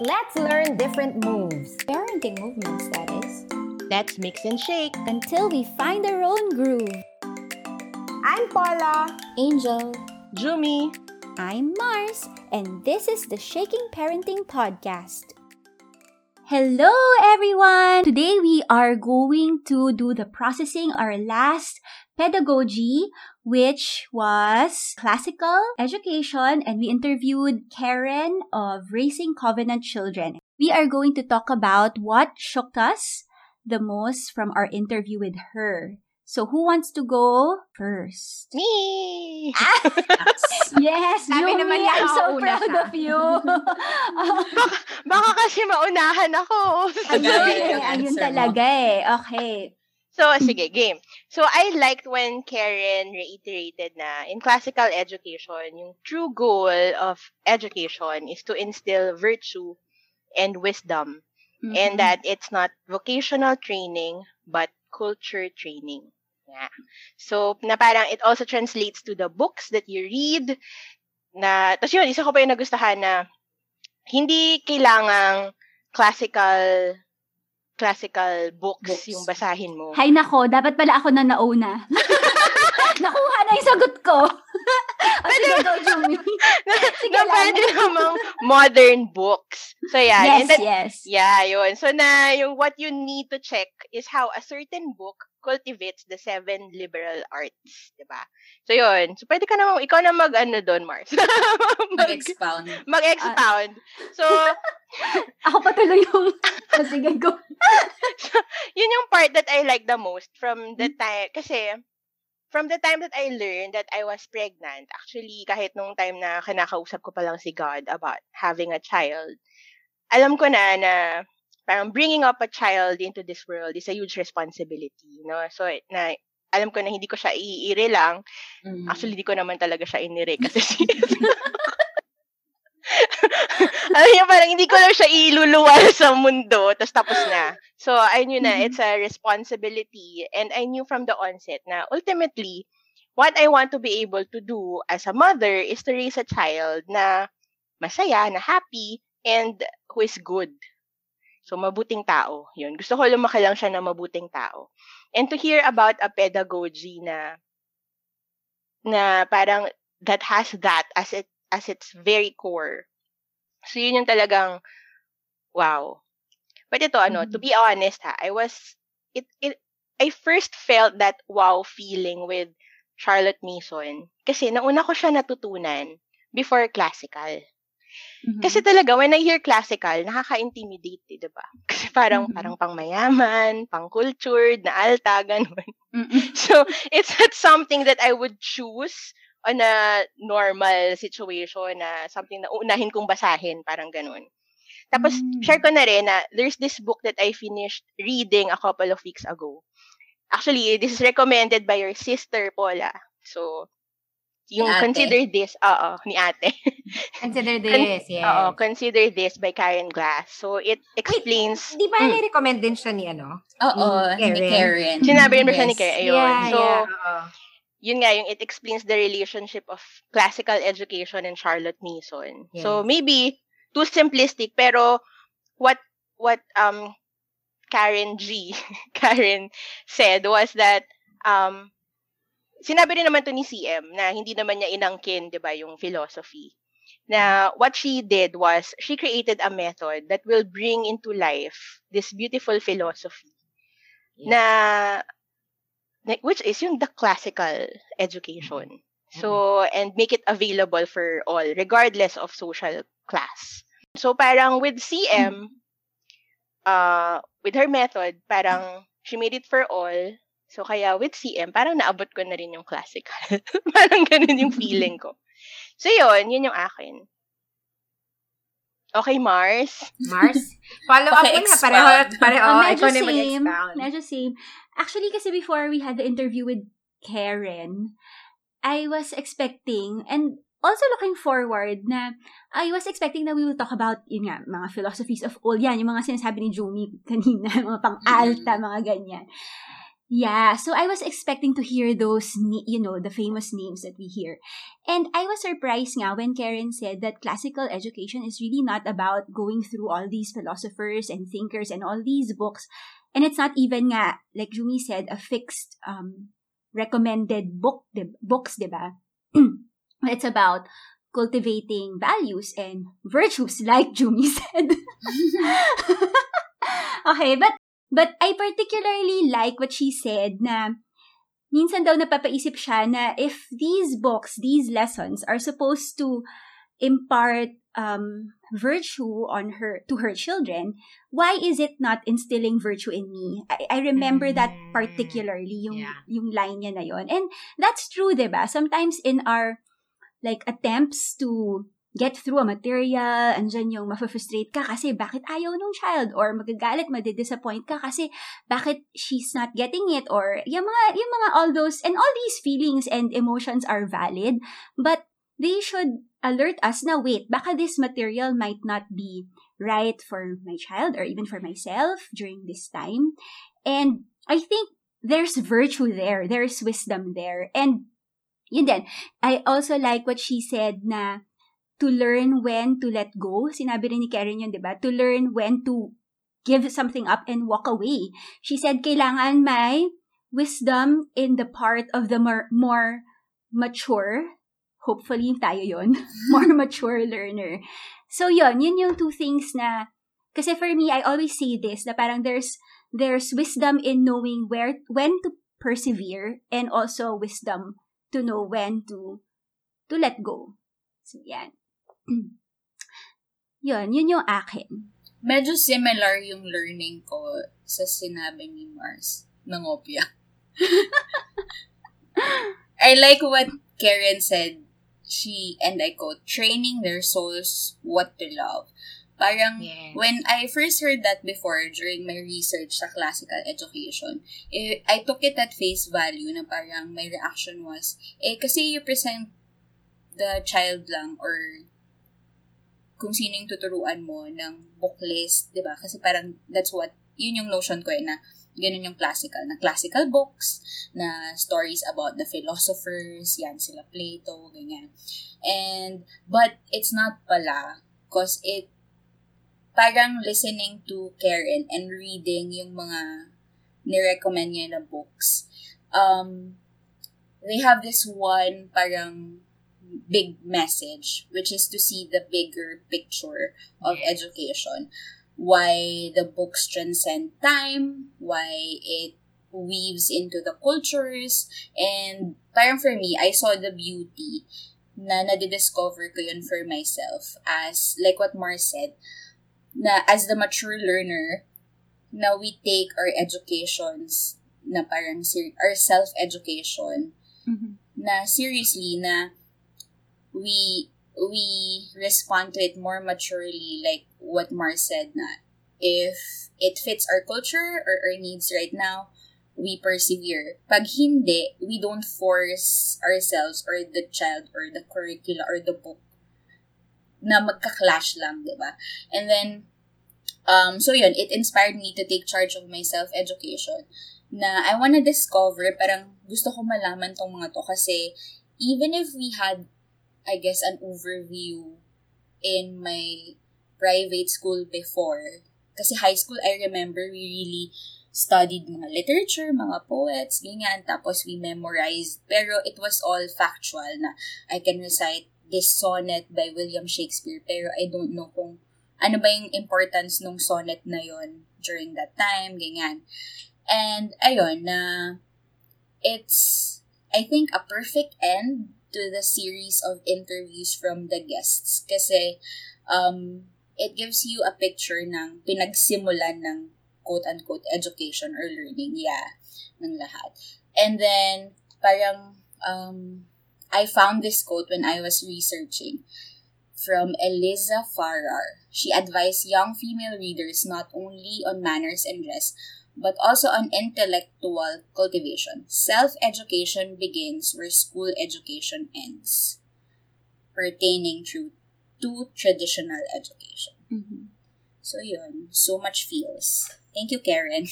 Let's learn different moves Parenting movements, that is. Let's mix and shake. Until we find our own groove. I'm Paula. Angel. Jumi. I'm Mars, and this is the Shaking Parenting Podcast. Hello, everyone! Today we are going to do the processing our last pedagogy, which was classical education, and we interviewed Karen of Raising Covenant Children. We are going to talk about what shocked us the most from our interview with her. So, who wants to go first? Me! Yes, Sabi Yumi, naman I'm so proud of you. baka, baka kasi maunahan ako. ayun, eh, ayun talaga eh. Okay. So, sige, game. So, I liked when Karen reiterated na in classical education, yung true goal of education is to instill virtue and wisdom. And Mhm. that it's not vocational training, but culture training. Yeah. So, na parang it also translates to the books that you read. Na, tapos yun, isa ko pa yung nagustuhan na hindi kailangang classical classical books, Books. yung basahin mo. Hay nako, dapat pala ako na nauna. Nakuha na yung sagot ko. sige, go. Sige na lang. pwede namang modern books. So, yeah. Yes, and that- yes. Yeah, yun. So na yung what you need to check is how a certain book cultivates the seven liberal arts, 'di ba? So yun. So pwede ka naman ikaw na mag ano doon, Mars. mag, Mag-expound. mag-expound. so Ako pa tuloy yung... O sige, go. yun yung part that I like the most from the time kasi from the time that I learned that I was pregnant, actually kahit nung time na kinakausap ko pa lang si God about having a child, alam ko na na parang bringing up a child into this world is a huge responsibility, no? So na alam ko na hindi ko siya iire lang. Mm. Actually, hindi ko naman talaga siya inire kasi si alam niyo, parang hindi ko lang siya iluluwal sa mundo, tapos tapos na. So, I knew na Mhm. it's a responsibility and I knew from the onset na ultimately, what I want to be able to do as a mother is to raise a child na masaya, na happy, and who is good. So, mabuting tao. Yun. Gusto ko lumaki lang siya na mabuting tao. And to hear about a pedagogy na na parang that has that as it as its very core. So yun yung talagang wow. But ito ano, to be honest ha, I was it it I first felt that wow feeling with Charlotte Mason kasi nauna ko siya natutunan before classical. Mhm. Kasi talaga when I hear classical, nakaka-intimidate, eh, 'di ba? Kasi parang Mhm. parang pang-mayaman, pang-cultured, na alta ganun. Mm-mm. So, it's not something that I would choose on a normal situation na something na unahin kong basahin, parang ganun. Tapos, Mm. share ko na rin na there's this book that I finished reading a couple of weeks ago. Actually, this is recommended by your sister, Paula. So, yung ate. consider this, oo, ni ate. Consider this, yes. Oo, consider this by Karen Glass. So, it explains, Di ba Mm. ni-recommend din siya ni ano? Oo, Ni ni Karen. Karen. sinabi rin ba siya ni Yes. Karen? Ayun. Yeah, so, yeah. Yun nga, yung it explains the relationship of classical education and Charlotte Mason. So Yes. maybe too simplistic, pero what what um Karen G, Karen said was that um sinabi rin naman to ni CM na hindi naman niya inangkin, 'di ba, yung philosophy. Na what she did was she created a method that will bring into life this beautiful philosophy na na- which is yung the classical education. So, and make it available for all, regardless of social class. So, parang with CM, uh, with her method, parang she made it for all. So, kaya with CM, parang naabot ko na rin yung classical. parang ganun yung feeling ko. So, yun, yun yung akin. Okay, Mars? Mars? Follow up mo na. Pareho, pareho. Oh, medyo same. Medyo same. Actually, kasi before we had the interview with Karen, I was expecting, and also looking forward na I was expecting that we will talk about, yun nga, mga philosophies of old. Yan, yung mga sinasabi ni Jumi kanina, mga pang-alta, mga ganyan. Yeah, so I was expecting to hear those, you know, the famous names that we hear. And I was surprised nga when Karen said that classical education is really not about going through all these philosophers and thinkers and all these books. And it's not even nga, like Jumi said, a fixed um, recommended book, di- books, diba? it's about cultivating values and virtues, like Jumi said. okay, but But I particularly like what she said na minsan daw napapaisip siya na if these books, these lessons are supposed to impart um, virtue on her to her children, why is it not instilling virtue in me? I, I remember that Mm. particularly yung Yeah. yung line niya na yon. And that's true, 'di ba? Sometimes in our like attempts to get through a material, andyan yung mafrustrate ka kasi bakit ayaw nung child or magagalit, madidisappoint ka kasi bakit she's not getting it or yung mga, yung mga all those, and all these feelings and emotions are valid, but they should alert us na wait, baka this material might not be right for my child or even for myself during this time. And I think there's virtue there, there's wisdom there. And yun din, I also like what she said na to learn when to let go. Sinabi rin ni Karen yun, di ba? To learn when to give something up and walk away. She said, kailangan may wisdom in the part of the more, more mature, hopefully tayo yon more mature learner. So yun, yun yung two things na, kasi for me, I always say this, na parang there's, there's wisdom in knowing where, when to persevere and also wisdom to know when to, to let go. So yan. yun, yun yung akin. Medyo similar yung learning ko sa sinabi ni Mars ng Opia. I like what Karen said. She, and I quote, training their souls what to love. Parang, Yes. when I first heard that before during my research sa classical education, eh, I took it at face value na parang my reaction was, eh, kasi you present the child lang or kung sino yung tuturuan mo ng book list, di ba? Kasi parang that's what, yun yung notion ko eh, na ganun yung classical, na classical books, na stories about the philosophers, yan sila Plato, ganyan. And, but it's not pala, cause it, parang listening to Karen and reading yung mga nirecommend niya na books, um, they have this one parang big message, which is to see the bigger picture of Yes. education. Why the books transcend time, why it weaves into the cultures, and parang for me, I saw the beauty na nadidiscover ko yun for myself as, like what Mars said, na as the mature learner, na we take our educations na parang ser- our self-education mm-hmm. na seriously na we we respond to it more maturely like what Mars said na if it fits our culture or our needs right now we persevere pag hindi we don't force ourselves or the child or the curricula or the book na magka-clash lang, di ba? And then, um, so yun, it inspired me to take charge of my self-education na I wanna discover, parang gusto ko malaman tong mga to kasi even if we had, I guess, an overview in my private school before, kasi high school, I remember we really studied mga literature, mga poets, ganyan, tapos we memorized, pero it was all factual na I can recite this sonnet by William Shakespeare, pero I don't know kung ano ba yung importance nung sonnet na yon during that time, ganyan. And, ayun, na it's, I think, a perfect end to the series of interviews from the guests. Kasi, um, it gives you a picture ng pinagsimulan ng quote-unquote education or learning, yeah, ng lahat. And then, parang, um, I found this quote when I was researching from Eliza Farrar. She advised young female readers not only on manners and dress, but also on intellectual cultivation. Self-education begins where school education ends, pertaining to, to traditional education. Mhm. So yun, so much feels. Thank you, Karen.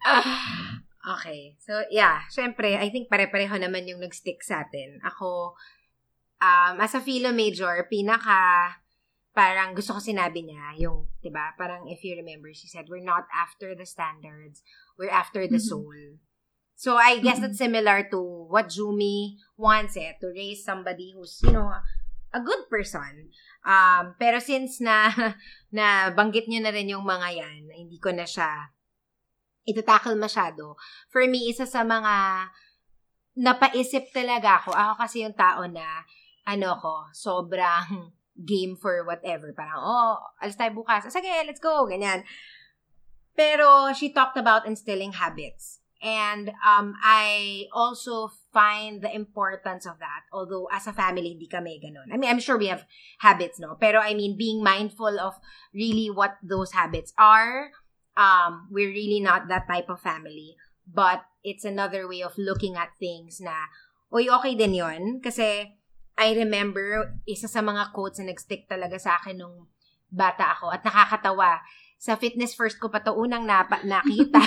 Ah, okay. So, yeah. Syempre, I think pare-pareho naman yung nag-stick sa atin. Ako, um, as a philo major, pinaka, parang gusto ko sinabi niya, yung, di ba, parang if you remember, she said, we're not after the standards, we're after the Mhm. soul. So, I guess Mhm. that's similar to what Jumi wants eh, to raise somebody who's, you know, a good person. Um, pero since na, na banggit nyo na rin yung mga yan, hindi ko na siya itatakal masyado. For me, isa sa mga napaisip talaga ako. Ako kasi yung tao na, ano ko, sobrang game for whatever. Parang, oh, alis tayo bukas. Sige, let's go. Ganyan. Pero she talked about instilling habits. And um, I also find the importance of that. Although, as a family, hindi kami ganun. I mean, I'm sure we have habits, no? Pero, I mean, being mindful of really what those habits are. Um, we're really not that type of family. But, it's another way of looking at things na, uy, okay din yon Kasi, I remember, isa sa mga quotes na nag-stick talaga sa akin nung bata ako at nakakatawa. Sa Fitness First ko pa to unang napa- nakita.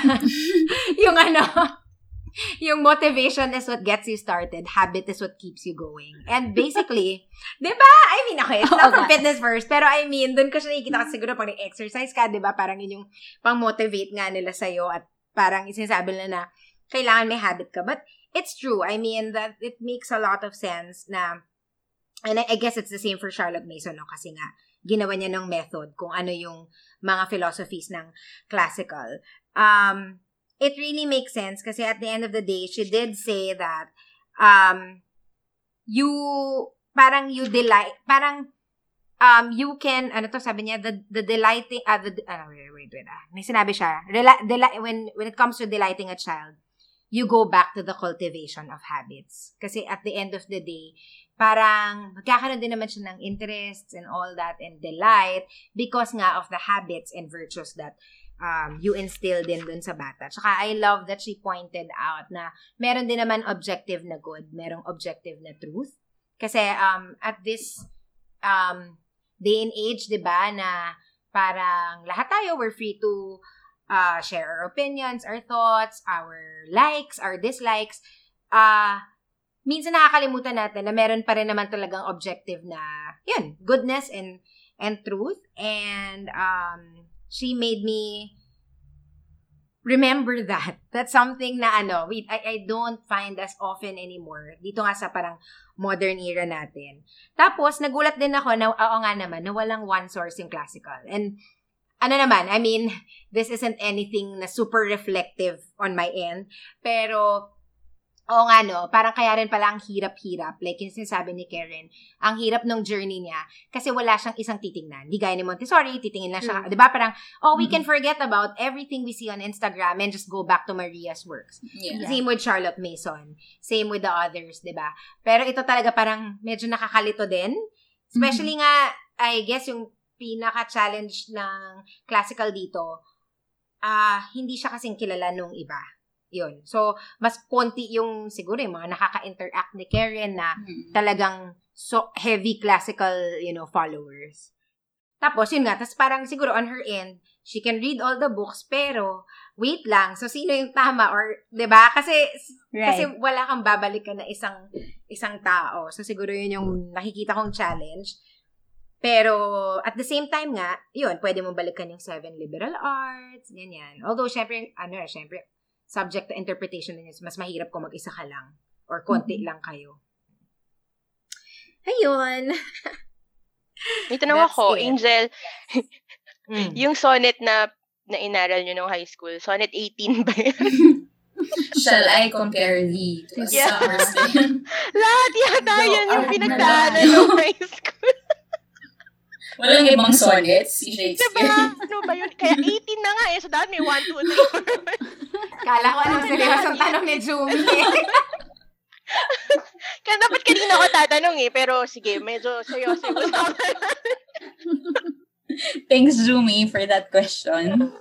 yung ano, yung motivation is what gets you started. Habit is what keeps you going. And basically, di ba? I mean, okay, it's not nga. Fitness First, pero I mean, dun ko siya nakikita kasi siguro pag exercise ka, di ba? Parang yun yung pang-motivate nga nila sa'yo at parang sinasabi nila na kailangan may habit ka. But it's true. I mean, that it makes a lot of sense na and I, I guess it's the same for Charlotte Mason, no? Kasi nga, ginawa niya ng method kung ano yung mga philosophies ng classical. Um, it really makes sense kasi at the end of the day, she did say that um, you, parang you delight, parang um, you can, ano to sabi niya, the, the delighting, ah, the, ah, wait, wait, wait, ah. May sinabi siya, deli- when, when it comes to delighting a child, you go back to the cultivation of habits. Kasi at the end of the day, parang magkakaroon din naman siya ng interests and all that and delight because nga of the habits and virtues that um, you instill din dun sa bata. Tsaka I love that she pointed out na meron din naman objective na good, merong objective na truth. Kasi um, at this um, day and age, di ba, na parang lahat tayo, we're free to uh, share our opinions, our thoughts, our likes, our dislikes. Uh, minsan nakakalimutan natin na meron pa rin naman talagang objective na, yun, goodness and and truth. And um, she made me remember that. That's something na ano, we, I, I don't find as often anymore. Dito nga sa parang modern era natin. Tapos, nagulat din ako na, oo nga naman, na walang one source yung classical. And, ano naman, I mean, this isn't anything na super reflective on my end. Pero, oo nga no, parang kaya rin pala ang hirap-hirap. Like yung sinasabi ni Karen, ang hirap ng journey niya kasi wala siyang isang titingnan. Di gaya ni Montessori, titingin lang siya. Di ba? Parang, oh, we can forget about everything we see on Instagram and just go back to Maria's works. Yeah. Same with Charlotte Mason. Same with the others, 'di ba? Pero ito talaga parang medyo nakakalito din. Especially nga, I guess yung pinaka-challenge ng classical dito, ah hindi siya kasing kilala nung iba. Yun. So, mas konti yung siguro yung mga nakaka-interact ni Karen na Mm. talagang so heavy classical, you know, followers. Tapos, yun nga, tapos parang siguro on her end, she can read all the books, pero wait lang, so sino yung tama or 'di ba? Kasi Right. kasi wala kang babalikan na isang isang tao. So siguro yun yung nakikita kong challenge. Pero at the same time nga, yun, pwede mo balikan yung seven liberal arts, ganyan. Although syempre ano, syempre subject to interpretation din yun. Mas mahirap kung mag-isa ka lang or konti Mhm. lang kayo. Ayun. May tanong That's ako, it. Angel, Mm. yung sonnet na na inaral nyo nung high school, sonnet 18 ba yun? Shall I compare thee to a Yeah. summer's day? Lahat yata No, yan yung pinagdaanan nung high school. Walang ibang sonnets si Diba? Shakespeare. Ano ba yun? Kaya 18 na nga eh. So, dapat may 1, 2, 3, 4. Kala ko anong seryosong tanong ni Jumi. Kaya dapat kanina ko tatanong eh. Pero sige, medyo seryoso yung usapan. Thanks, Zumi, for that question.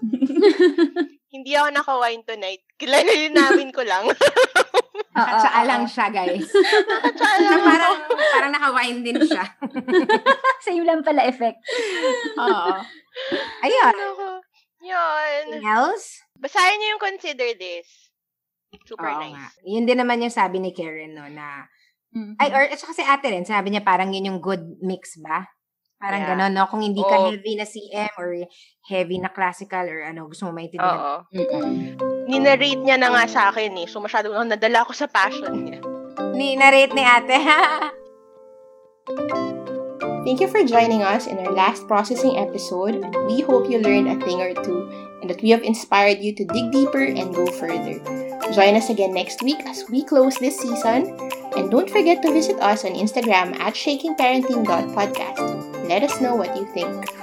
Hindi ako naka-wine tonight. Kilalinawin ko lang. At saka lang siya, guys. Tsaka Na lang parang, parang naka-wine din siya. Same lang pala effect. Oo. Ayun. ako. Yun. Anything else? Basahin niyo yung consider this. Super Oo nice. nga. Yun din naman yung sabi ni Karen, no, na, Mhm. ay, or, at saka si ate rin, sabi niya parang yun yung good mix ba? Parang Yeah. ganon, no? Kung hindi ka Oo. heavy na CM or heavy na classical or ano, gusto mo maintindihan. Oo. Mm-mm. Ninarate niya na nga sa akin eh. So, masyado na nadala ako sa passion niya. Ni, narrate ni ate. Thank you for joining us in our last processing episode. We hope you learned a thing or two and that we have inspired you to dig deeper and go further. Join us again next week as we close this season. And don't forget to visit us on Instagram at shakingparenting.podcast. Let us know what you think.